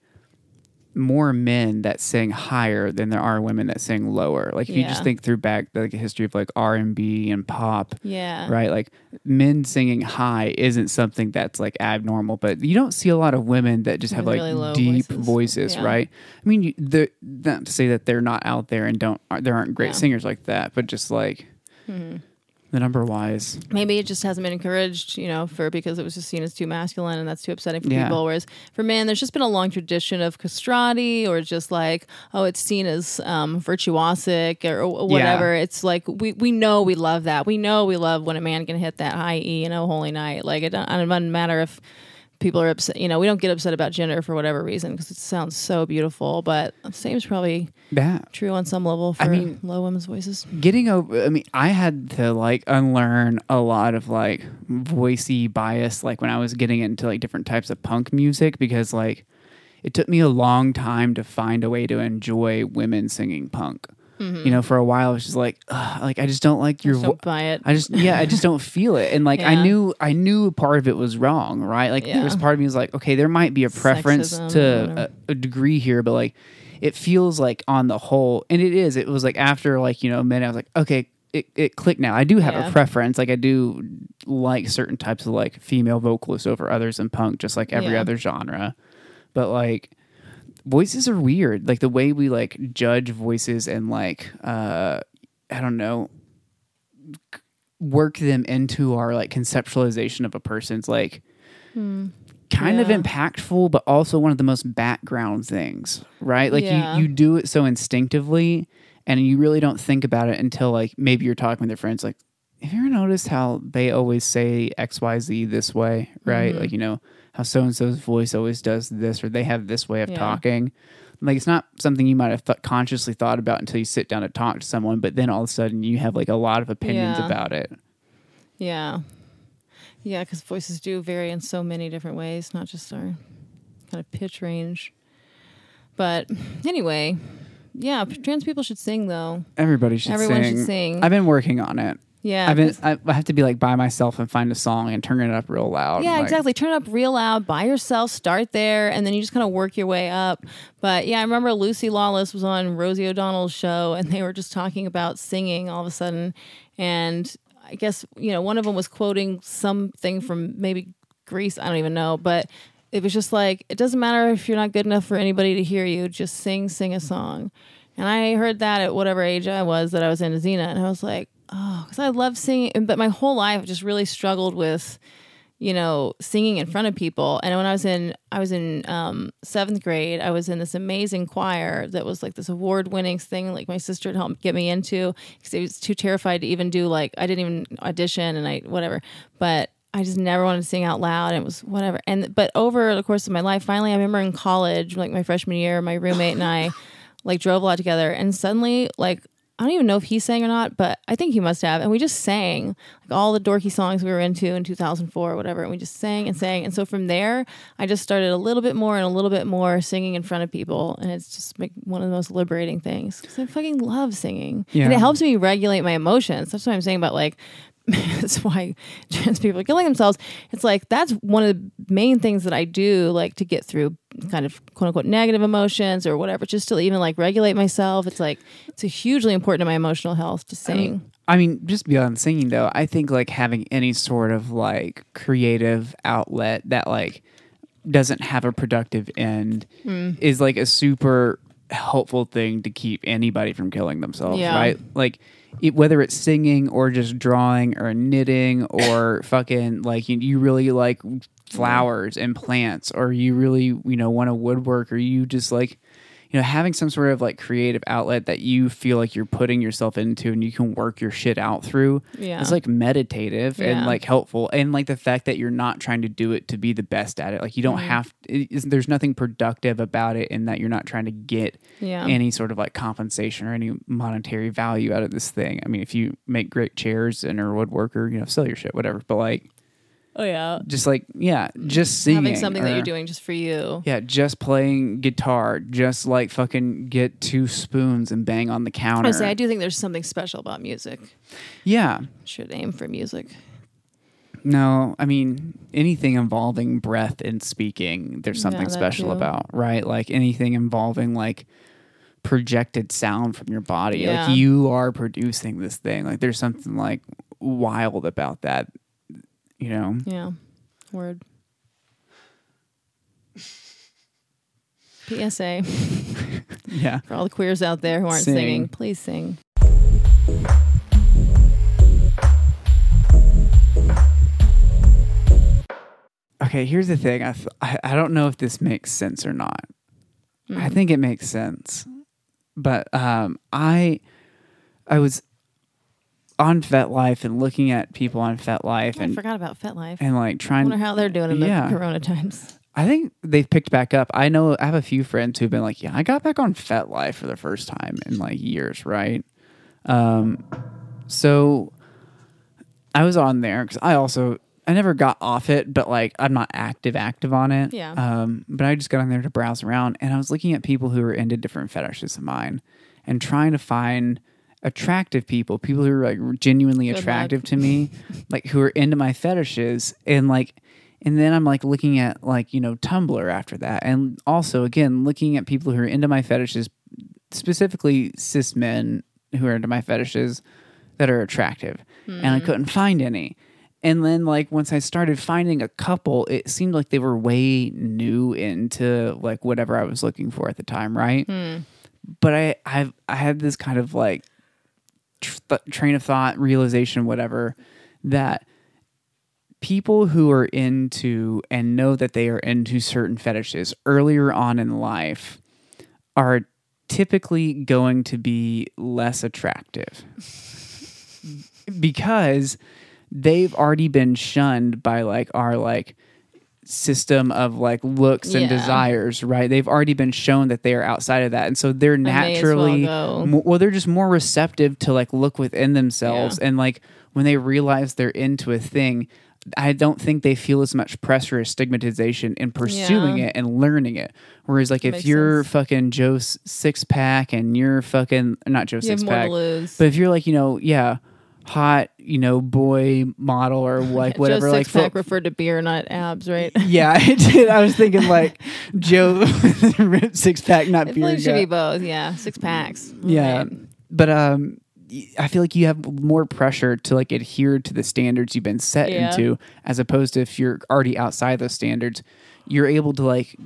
more men that sing higher than there are women that sing lower. Like if you just think through back like the history of like R and B and pop, yeah, right? Like men singing high isn't something that's like abnormal, but you don't see a lot of women that just have With like really deep voices. voices, Yeah. right? I mean, you, the not to say that they're not out there and don't there aren't great Yeah. singers like that, but just like mm-hmm. The number wise, maybe it just hasn't been encouraged, you know, for because it was just seen as too masculine and that's too upsetting for Yeah. people. Whereas for men, there's just been a long tradition of castrati or just like, oh, it's seen as um, virtuosic or, or whatever. It's like we we know we love that. We know we love when a man can hit that high E, you know, holy night. Like it, it doesn't matter if people are upset. You know, we don't get upset about gender for whatever reason because it sounds so beautiful. But the same is probably yeah. true on some level for I mean- low women's voices. getting over i mean i had to like unlearn a lot of like voicey bias like when i was getting into like different types of punk music because like it took me a long time to find a way to enjoy women singing punk Mm-hmm. you know for a while i was just like Ugh, like i just don't like your Just vo- don't buy it. I just yeah, I just don't feel it. And like I knew I knew part of it was wrong, right? Like there was part of me was like, okay, there might be a preference Sexism to a, a degree here, but like it feels like on the whole, and it is. It was like after like you know a minute, I was like, okay, it, it clicked now. I do have Yeah. a preference. Like I do like certain types of like female vocalists over others in punk, just like every Yeah. other genre. But like voices are weird. Like the way we like judge voices and like uh I don't know work them into our like conceptualization of a person's like kind of impactful but also one of the most background things right like Yeah. you you do it so instinctively and you really don't think about it until like maybe you're talking with your friends like have you ever noticed how they always say xyz this way right Mm-hmm. like you know how so and so's voice always does this or they have this way of Yeah. talking like it's not something you might have th- consciously thought about until you sit down to talk to someone but then all of a sudden you have like a lot of opinions Yeah. about it Yeah. Yeah, because voices do vary in so many different ways, not just our kind of pitch range. But anyway, yeah, trans people should sing though. everybody should Everyone sing should sing. i've been working on it Yeah. I've been, I have to be like by myself and find a song and turn it up real loud. yeah, like- exactly. Turn it up real loud by yourself. Start there, and then you just kind of work your way up. But yeah, I remember Lucy Lawless was on Rosie O'Donnell's show, and they were just talking about singing all of a sudden. And I guess you know one of them was quoting something from maybe Grease. I don't even know, but it was just like it doesn't matter if you're not good enough for anybody to hear you. Just sing, sing a song. And I heard that at whatever age I was that I was in Xena, and I was like, oh, because I love singing, but my whole life I just really struggled with you know, singing in front of people. And when I was in, I was in um, seventh grade. I was in this amazing choir that was like this award-winning thing. Like my sister had helped get me into because I was too terrified to even do like I didn't even audition and I whatever. But I just never wanted to sing out loud. It was whatever. And but over the course of my life, finally, I remember in college, like my freshman year, my roommate and I like drove a lot together, and suddenly like. I don't even know if he sang or not, but I think he must have. And we just sang like all the dorky songs we were into in 2004 or whatever. And we just sang and sang. And so from there, I just started a little bit more and a little bit more singing in front of people. And it's just like one of the most liberating things because I fucking love singing. Yeah. And it helps me regulate my emotions. That's what I'm saying about like, that's why trans people are killing themselves. It's like that's one of the main things that I do, like to get through kind of quote unquote negative emotions or whatever, just to even like regulate myself. It's like it's a hugely important to my emotional health to sing. I mean, just beyond singing though, I think like having any sort of like creative outlet that like doesn't have a productive end Hmm. is like a super helpful thing to keep anybody from killing themselves, Yeah. right? Like it, whether it's singing or just drawing or knitting or fucking like you, you really like flowers and plants or you really you know want to woodwork or you just like you know having some sort of like creative outlet that you feel like you're putting yourself into and you can work your shit out through Yeah. it's like meditative and like helpful and like the fact that you're not trying to do it to be the best at it like you don't Mm-hmm. have it is, there's nothing productive about it in that you're not trying to get Yeah. any sort of like compensation or any monetary value out of this thing i mean if you make great chairs and are a woodworker you know sell your shit whatever but like Oh yeah. just like yeah just singing Having something that you're doing just for you. yeah, just playing guitar, just like fucking get two spoons and bang on the counter. I say I do think there's something special about music. Yeah. Should aim for music. No, I mean anything involving breath and speaking, there's something that special too. about, right? Like anything involving like projected sound from your body. Yeah. Like you are producing this thing. Like there's something like wild about that, you know? Yeah. Word. PSA Yeah. for all the queers out there who aren't Sing. singing, please sing. Okay, here's the thing. I, th- I I don't know if this makes sense or not. I Hmm. think it makes sense, but um, I I was on FetLife and looking at people on FetLife I and forgot about FetLife. and like I trying. wonder how they're doing in Yeah. the Corona times. I think they've picked back up. I know I have a few friends who've been like, "Yeah, I got back on FetLife for the first time in like years." Right. Um, so I was on there because I also I never got off it, but like I'm not active active on it. Yeah. Um, but I just got on there to browse around, and I was looking at people who were into different fetishes of mine, and trying to find attractive people, people who are like genuinely Good luck. attractive to me, like who are into my fetishes, and like. And then I'm like looking at like, you know, Tumblr after that. And also again, looking at people who are into my fetishes, specifically cis men who are into my fetishes that are attractive. And I hmm. couldn't find any. And then like once I started finding a couple, it seemed like they were way new into like whatever I was looking for at the time, right? Hmm. But I I've I had this kind of like th- train of thought, realization, whatever, that people who are into and know that they are into certain fetishes earlier on in life are typically going to be less attractive. Because they've already been shunned by like our like system of like looks and desires right? They've already been shown that they are outside of that. And so they're as well naturally well they're just more receptive to like look within themselves. Yeah. and like when they realize they're into a thing i don't think they feel as much pressure or stigmatization in pursuing Yeah. it and learning it. Whereas like if Makes you're sense. fucking joe six pack and you're fucking not joe You six pack, but if you're like you know yeah hot you know boy model or like whatever Joe like six pack referred to beer, not abs, right? yeah I did I was thinking like Joe six pack not I feel beer it should be both. Yeah, six packs. Yeah. Right. But um I feel like you have more pressure to like adhere to the standards you've been set Yeah. into as opposed to if you're already outside those standards, you're able to like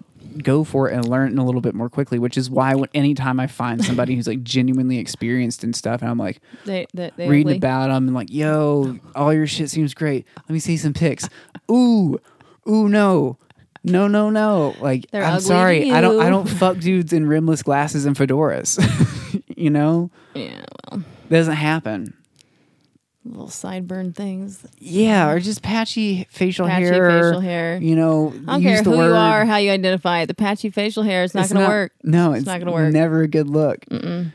go for it and learn a little bit more quickly, which is why when anytime I find somebody who's like genuinely experienced and stuff and I'm like They, they, they reading about them and like, yo, all your shit seems great. Let me see some pics. Ooh, ooh, no. No, no, no. Like, They're I'm sorry. I don't I don't fuck dudes in rimless glasses and fedoras. you know? Yeah, well, doesn't happen. Little sideburn things. Yeah, or just patchy facial Patchy hair. facial hair. You know, I don't care who word. you are, how you identify it. The patchy facial hair is not going to work. No, it's, not gonna work. Never a good look. Mm-mm.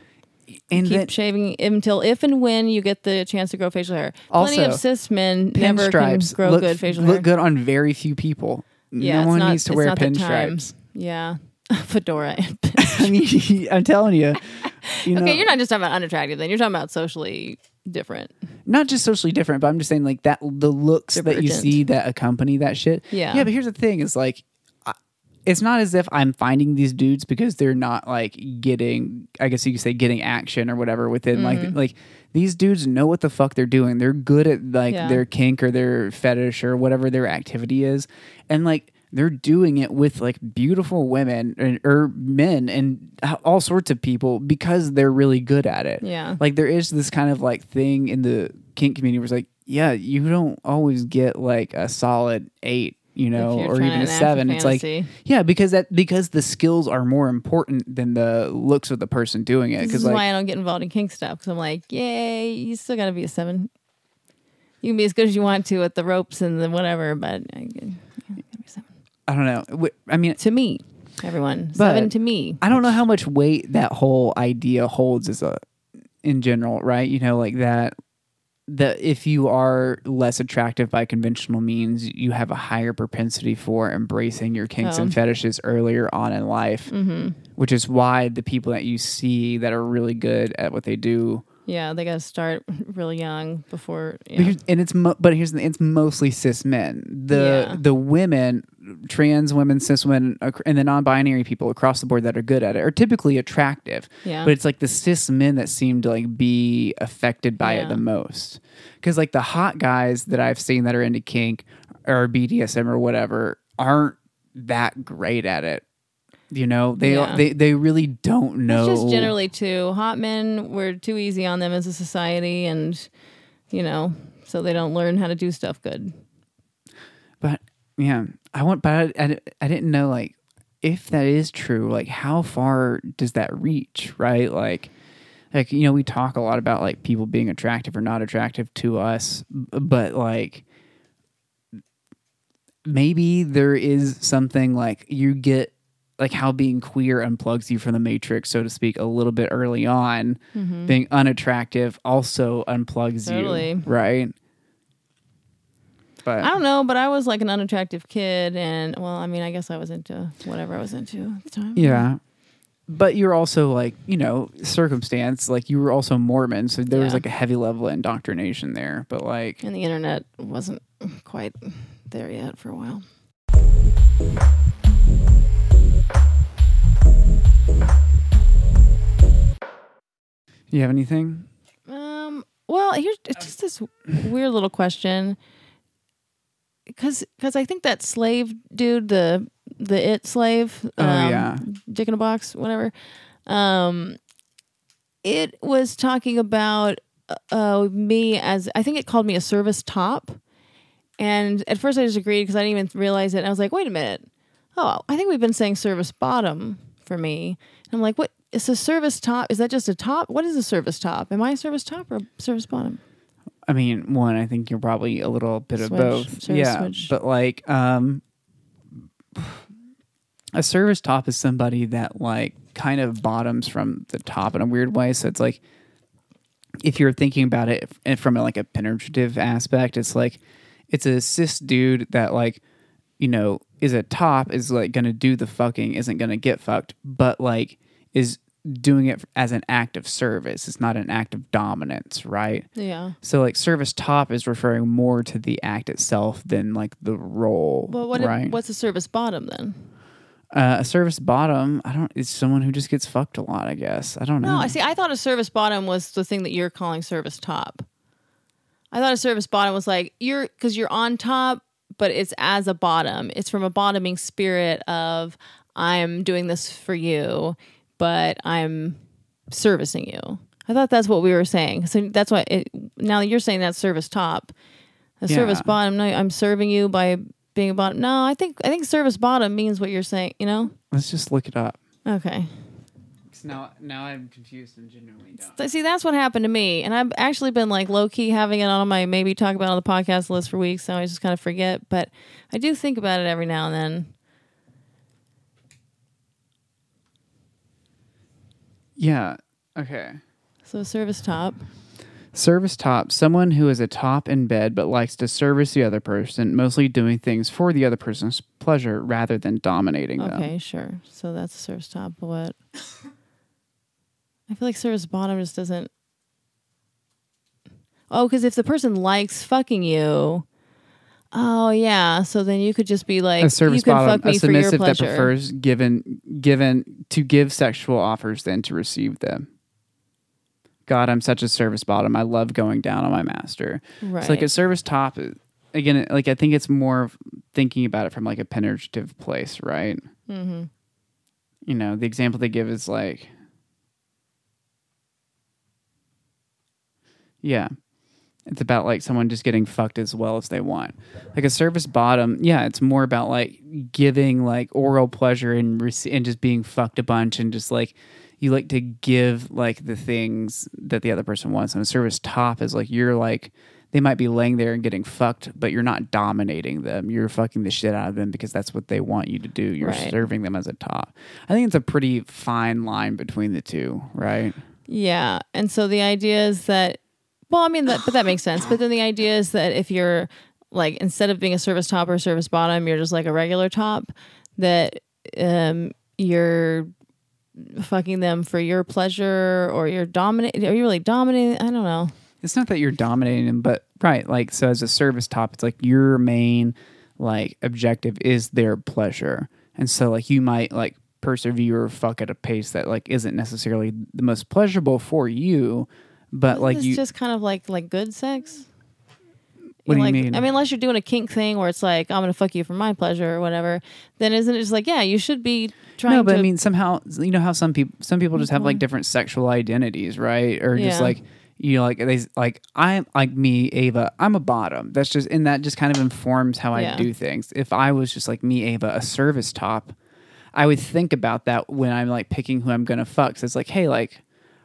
And keep then- shaving until if and when you get the chance to grow facial hair. Plenty of cis men never can grow look, good facial hair. look good on very few people. Yeah, no one not- needs to it's wear not the time. pinstripes. Yeah, fedora. And I mean, I'm telling you, you know, okay, you're not just talking about unattractive. Then you're talking about socially different. not just socially different, but I'm just saying like that the looks that you Divergent. see that accompany that shit. Yeah. Yeah, but here's the thing: is like, I- it's not as if I'm finding these dudes because they're not like getting, I guess you could say, getting action or whatever within Mm-hmm. like like these dudes know what the fuck they're doing. They're good at like Yeah. their kink or their fetish or whatever their activity is, and like. They're doing it with like beautiful women and, or men and all sorts of people because they're really good at it. Yeah. like there is this kind of like thing in the kink community where it's like yeah you don't always get like a solid eight you know or even a to enact a seven. It's like yeah because that because the skills are more important than the looks of the person doing it. This because is like why I don't get involved in kink stuff because I'm like, yay, you still got to be a seven. You can be as good as you want to with the ropes and the whatever, but I, you gotta be seven. I don't know i mean to me, everyone But- seven to me. i don't know how much weight that whole idea holds as a in general right you know like that that if you are less attractive by conventional means, you have a higher propensity for embracing your kinks Oh. and fetishes earlier on in life, Mm-hmm. which is why the people that you see that are really good at what they do, Yeah, they got to start really young before. Yeah. and it's mo- but here's the, it's mostly cis men. The Yeah. the women, trans women, cis women, and the non-binary people across the board that are good at it are typically attractive. Yeah. But it's like the cis men that seem to like be affected by Yeah. it the most. Because like the hot guys that I've seen that are into kink or BDSM or whatever aren't that great at it. You know, they Yeah. they they really don't know. It's just generally too hot men. We're too easy on them as a society, and you know, so they don't learn how to do stuff good. But yeah, I want, but I, I, I didn't know like if that is true. Like, how far does that reach? Right? Like, like you know, we talk a lot about like people being attractive or not attractive to us, but like maybe there is something like you get like how being queer unplugs you from the matrix so to speak a little bit early on mm-hmm. being unattractive also unplugs Totally. you right but I don't know, but I was like an unattractive kid, and well, I mean, I guess I was into whatever I was into at the time. Yeah. But you're also like, you know, circumstance, like you were also Mormon, so there was like a heavy level of indoctrination there. But like and the internet wasn't quite there yet for a while. You have anything? Um. Well, here's it's just this weird little question. Because, because I think that slave dude, the the it slave, Oh, um, yeah. dick in a box, whatever. Um, it was talking about uh me as I think it called me a service top, and at first I disagreed because I didn't even realize it. And I was like, wait a minute, oh, I think we've been saying service bottom for me. And I'm like, what? It's a service top. Is that just a top? What is a service top? Am I a service top or a service bottom? I mean, one, I think you're probably a little bit of both. Yeah. switch. But like, um a service top is somebody that like kind of bottoms from the top in a weird way. So it's like if you're thinking about it f- from like a penetrative aspect, it's like it's a cis dude that like you know is a top is like gonna do the fucking isn't gonna get fucked, but like is doing it as an act of service. It's not an act of dominance, right? Yeah. So like service top is referring more to the act itself than like the role, Well, what? right? What's a service bottom then? uh, a service bottom, I don't. It's someone who just gets fucked a lot. I guess I don't know. No, I see. I thought a service bottom was the thing that you're calling service top. I thought a service bottom was like you're because you're on top, but it's as a bottom. It's from a bottoming spirit of I'm doing this for you, but I'm servicing you. I thought that's what we were saying. So that's why it, now that you're saying that service top, a service Yeah. bottom. No, I'm serving you by being a bottom. No, I think I think service bottom means what you're saying. You know? Let's just look it up. Okay. Now, now I'm confused and genuinely don't. See, that's what happened to me. And I've actually been like low key having it on my maybe talk about on the podcast list for weeks. So I just kind of forget. But I do think about it every now and then. Yeah. Okay. So service top. Service top, someone who is a top in bed but likes to service the other person, mostly doing things for the other person's pleasure rather than dominating them. Okay, sure. So that's service top. But what? I feel like service bottom just doesn't. Oh, because if the person likes fucking you, oh yeah, so then you could just be like, a service you can bottom, fuck me a for your submissive that prefers given given to give sexual offers than to receive them. God, I'm such a service bottom. I love going down on my master. right. It's like a service top. Again, like I think it's more of thinking about it from like a penetrative place, right? mm-hmm. You know, the example they give is like, yeah, it's about like someone just getting fucked as well as they want. Like a service bottom, yeah, it's more about like giving like oral pleasure and rece- and just being fucked a bunch and just like you like to give like the things that the other person wants. And a service top is like you're like they might be laying there and getting fucked, but you're not dominating them. You're fucking the shit out of them because that's what they want you to do. You're Right. serving them as a top. I think it's a pretty fine line between the two, right? Yeah, and so the idea is that, well, I mean, that, but that makes sense. But then the idea is that if you're like instead of being a service top or service bottom, you're just like a regular top. That um, you're fucking them for your pleasure, or you're dominating. Are you really dominating? I don't know. it's not that you're dominating them, but right, like so as a service top, it's like your main like objective is their pleasure. And so like you might like persevere or fuck at a pace that like isn't necessarily the most pleasurable for you, but like it's you just kind of like like good sex. What do you mean? I mean, unless you're doing a kink thing where it's like I'm gonna fuck you for my pleasure or whatever, then isn't it just like yeah, you should be trying No, but to I mean somehow you know how some people some people just have like mm-hmm. different sexual identities, right? Or just Yeah. like you know, like they like I'm like me, Ava. I'm a bottom. That's just and that just kind of informs how I do things. If I was just like me, Ava, a service top, I would think about that when I'm like picking who I'm gonna fuck. So it's like, hey, like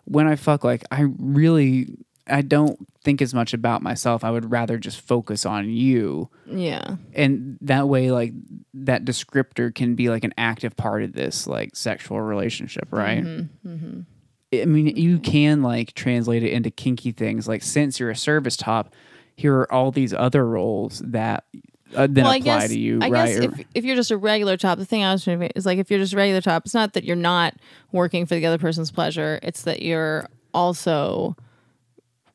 when I fuck, like I really I don't think as much about myself. I would rather just focus on you. Yeah. and that way like that descriptor can be like an active part of this like sexual relationship right? Mm-hmm. Mm-hmm. I mean you can like translate it into kinky things. Like since you're a service top here are all these other roles that uh, then well, I apply guess, to you I right guess if, if you're just a regular top, the thing I was trying to make is like if you're just a regular top, it's not that you're not working for the other person's pleasure. It's that you're also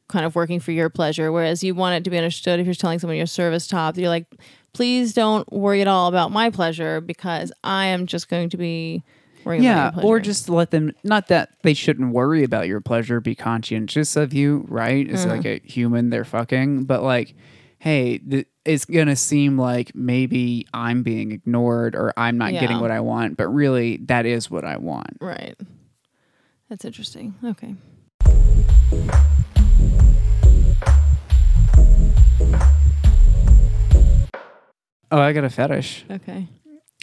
kind of working for your pleasure. Whereas you want it to be understood if you're telling someone you're service top, you're like, please don't worry at all about my pleasure because I am just going to be worrying yeah or just let them not that they shouldn't worry about your pleasure be conscientious of you right it's like a human they're fucking but like hey th- it's gonna seem like maybe i'm being ignored or i'm not getting what i want but really that is what i want right. That's interesting. Okay. oh i got a fetish Okay.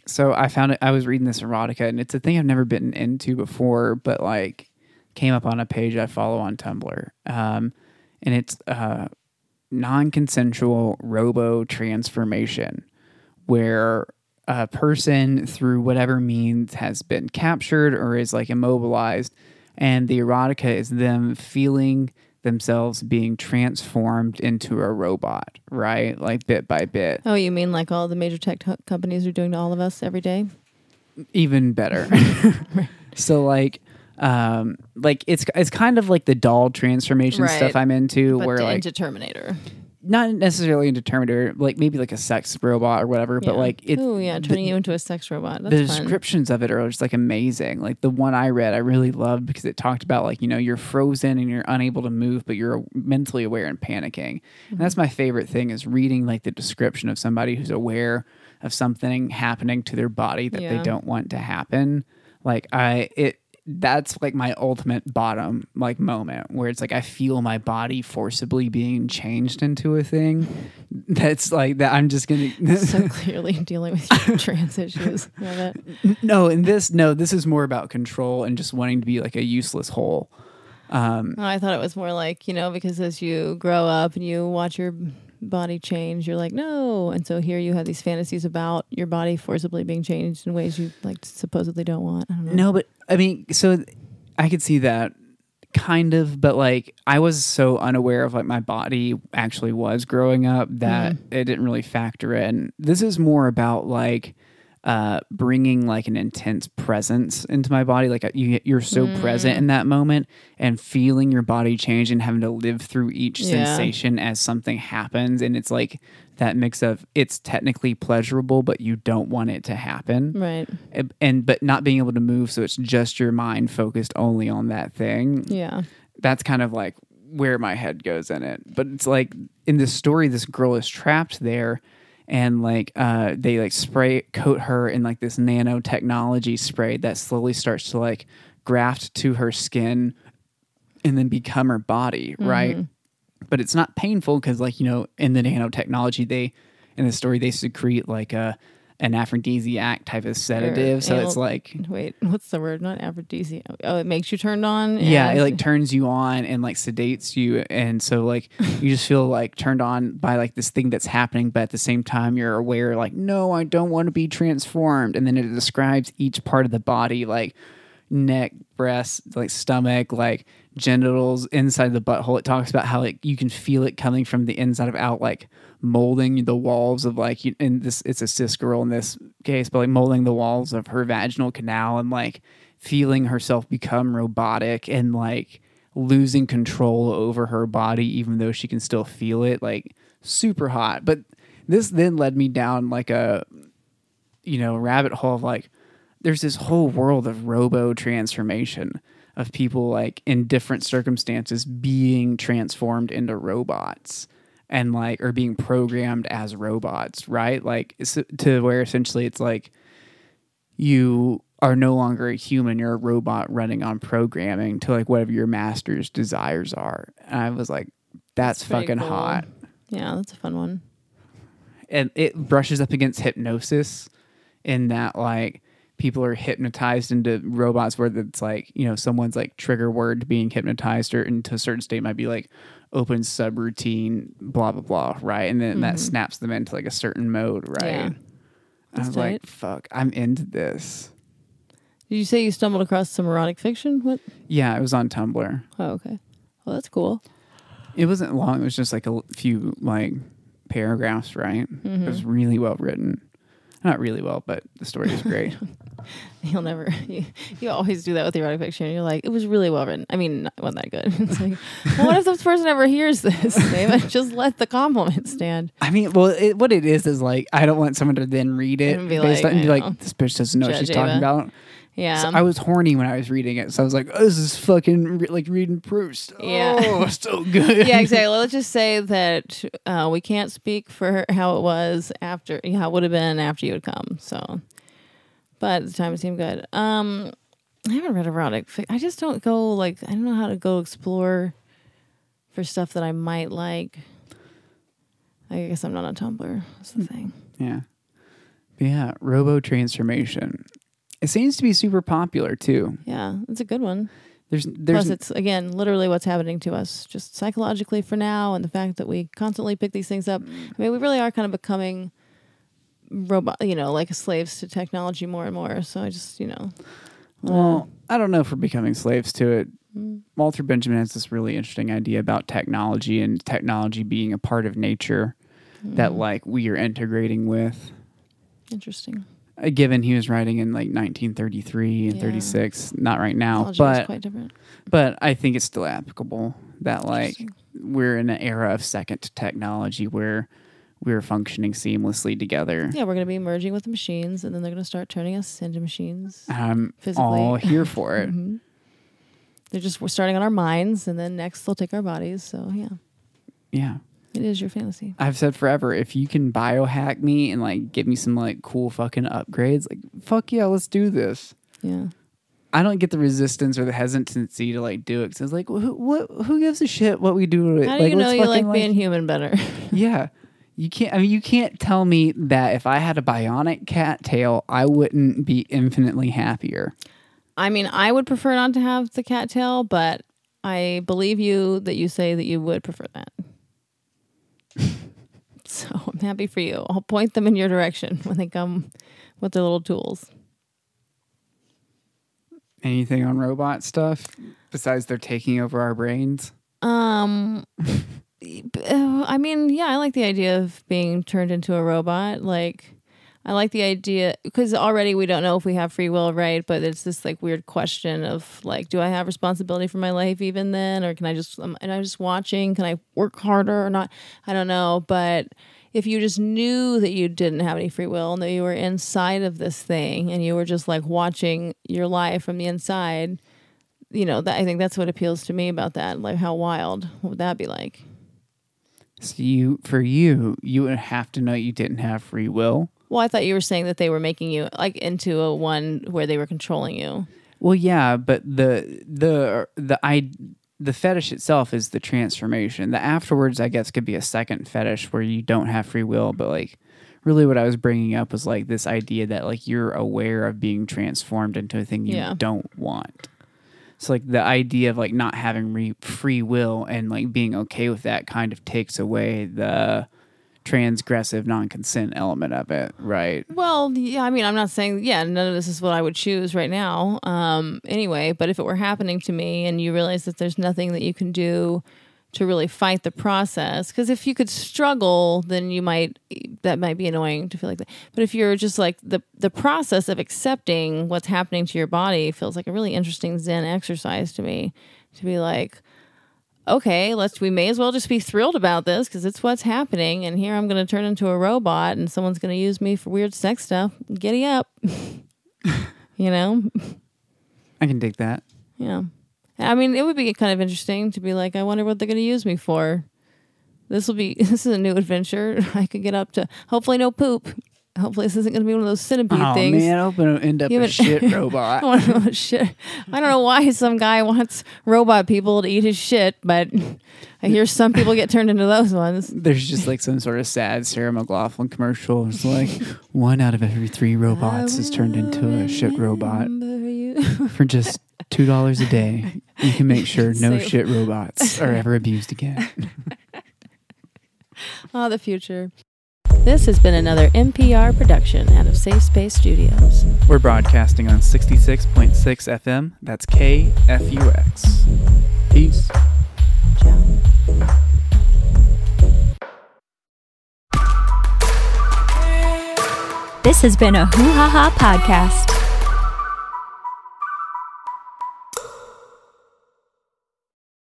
so I found it. I was reading this erotica, and it's a thing I've never been into before, but like came up on a page I follow on Tumblr, um, and it's uh, non-consensual robo transformation, where a person through whatever means has been captured or is like immobilized, and the erotica is them feeling themselves being transformed into a robot, right? Like bit by bit. Oh, you mean like all the major tech t- companies are doing to all of us every day? even better. so like um like it's it's kind of like the doll transformation Right. stuff I'm into But where like into Terminator. not necessarily into Terminator, like maybe like a sex robot or whatever, but like it oh yeah, the- turning you into a sex robot. That's the fun. descriptions of it are just like amazing. Like the one I read, I really loved because it talked about like you know you're frozen and you're unable to move, but you're mentally aware and panicking. And that's my favorite thing is reading like the description of somebody who's aware of something happening to their body that they don't want to happen. Like I it that's like my ultimate bottom like moment where it's like I feel my body forcibly being changed into a thing. That's like that I'm just gonna so clearly dealing with your trans issues. Love it. no, and this no, this is more about control and just wanting to be like a useless whole. Um, I thought it was more like, you know, because as you grow up and you watch your body change, you're like, no. And so here you have these fantasies about your body forcibly being changed in ways you like supposedly don't want. I don't know. no, but I mean, so I could see that kind of but like i was so unaware of like my body actually was growing up that mm-hmm. it didn't really factor in this is more about like uh bringing like an intense presence into my body like you, you're so present in that moment and feeling your body change and having to live through each Yeah. sensation as something happens and it's like that mix of it's technically pleasurable but you don't want it to happen Right. and- and but not being able to move so it's just your mind focused only on that thing Yeah. that's kind of like where my head goes in it but it's like in this story this girl is trapped there and like uh they like spray coat her in like this nanotechnology spray that slowly starts to like graft to her skin and then become her body right? But it's not painful because like you know in the nanotechnology they in the story they secrete like a an aphrodisiac type of sedative so it's like Wait, what's the word? Not aphrodisiac. Oh, it makes you turned on. yeah it like turns you on and like sedates you and so like you just feel like turned on by like this thing that's happening but at the same time you're aware like no i don't want to be transformed and then it describes each part of the body like neck breast like stomach like genitals inside the butthole it talks about how like you can feel it coming from the inside of out like molding the walls of like in this it's a cis girl in this case but like molding the walls of her vaginal canal and like feeling herself become robotic and like losing control over her body even though she can still feel it like super hot. But this then led me down like a you know rabbit hole of like there's this whole world of robo transformation of people like in different circumstances being transformed into robots and like are being programmed as robots right like to where essentially it's like you are no longer a human you're a robot running on programming to like whatever your master's desires are and i was like that's, pretty fucking cool. hot Yeah, that's a fun one. and it brushes up against hypnosis in that like people are hypnotized into robots where it's like you know someone's like trigger word to being hypnotized or into a certain state might be like open subroutine blah blah blah right and then that snaps them into like a certain mode right Mm-hmm. Yeah. I was like, fuck, I'm into this Did you say you stumbled across some erotic fiction? What? yeah it was on tumblr Oh, okay. Well, that's cool. it wasn't long it was just like a few like paragraphs right Mm-hmm. it was really well written not really well but the story is great You'll never. You, you always do that with erotic fiction. You're like, it was really well written. I mean, it wasn't that good. It's like, well, what if this person ever hears this? David? Just let the compliment stand. I mean, well, it, what it is is like I don't want someone to then read it And be based like, on- be like, this bitch doesn't know what Judge she's talking Ava. about. Yeah. So I was horny when I was reading it, so I was like, oh, this is fucking re- like reading Proust. Yeah. oh, so good. yeah, exactly. Let's just say that uh, we can't speak for how it was after, how it would have been after you had come. So, but the time seemed good. Um, I haven't read erotic. I just don't go like I don't know how to go explore for stuff that I might like. I guess I'm not on Tumblr. That's the thing. yeah, But yeah. Robo transformation. It seems to be super popular too. Yeah, it's a good one. There's there's Plus, it's again literally what's happening to us, just psychologically for now, and the fact that we constantly pick these things up. I mean, we really are kind of becoming robot, you know, like slaves to technology more and more. So I just, you know, Well, I don't know if we're becoming slaves to it. Mm. Walter Benjamin has this really interesting idea about technology and technology being a part of nature that Mm. like we are integrating with. interesting. Given he was writing in like 1933 and Yeah. 36, not right now, but but I think it's still applicable that like we're in an era of second technology where we're functioning seamlessly together. Yeah, we're going to be merging with the machines, and then they're going to start turning us into machines. I'm Physically. all here for it. hmm They're just we're starting on our minds, and then next they'll take our bodies. So yeah, Yeah. It is your fantasy. I've said forever, if you can biohack me and like give me some like cool fucking upgrades, like fuck yeah, let's do this. Yeah. I don't get the resistance or the hesitancy to like do it because it's like, who, what, who gives a shit what we do to it? How do like, you know you like fucking, being human better? yeah, you can't. I mean, you can't tell me that if I had a bionic cat tail, I wouldn't be infinitely happier. I mean, I would prefer not to have the cattail, but I believe you that you say that you would prefer that. so I'm happy for you. I'll point them in your direction when they come with their little tools. Anything on robot stuff besides they're taking over our brains? Um, I mean, yeah, I like the idea of being turned into a robot. Like, I like the idea because already we don't know if we have free will, right? But it's this like weird question of like, do I have responsibility for my life even then, or can I just am I just watching? Can I work harder or not? I don't know, but if you just knew that you didn't have any free will and that you were inside of this thing and you were just like watching your life from the inside, you know, that I think that's what appeals to me about that. Like, how wild would that be like? So you, for you, you would have to know you didn't have free will. Well, I thought you were saying that they were making you like into a one where they were controlling you. Well, yeah, but the the the I the fetish itself is the transformation. The afterwards, I guess, could be a second fetish where you don't have free will, but like really what I was bringing up was like this idea that like you're aware of being transformed into a thing you Yeah. don't want. So like the idea of like not having re- free will and like being okay with that kind of takes away the transgressive non-consent element of it, right? Well, yeah, I mean, I'm not saying, yeah, none of this is what I would choose right now. Um, anyway, but if it were happening to me and you realize that there's nothing that you can do to really fight the process, because if you could struggle, then you might, that might be annoying to feel like that. But if you're just like the, the process of accepting what's happening to your body feels like a really interesting Zen exercise to me to be like, okay, let's we may as well just be thrilled about this because it's what's happening. And here I'm going to turn into a robot, and someone's going to use me for weird sex stuff. Giddy up, you know? I can dig that. Yeah. I mean, it would be kind of interesting to be like, I wonder what they're going to use me for. This will be this is a new adventure. I could get up to hopefully no poop. Hopefully this isn't going to be one of those centipede Oh things. man, I hope I don't end up a shit robot. shit. I don't know why some guy wants robot people to eat his shit, but I hear some people get turned into those ones. There's just like some sort of sad Sarah McLachlan commercial. It's like one out of every three robots is turned into a shit robot. Remember you. For just two dollars a day, you can make sure no shit robots are ever abused again. oh, the future. This has been another NPR production out of Safe Space Studios. We're broadcasting on 66.6 FM. That's KFUX. Peace. Ciao. This has been a Hoo Ha Ha podcast.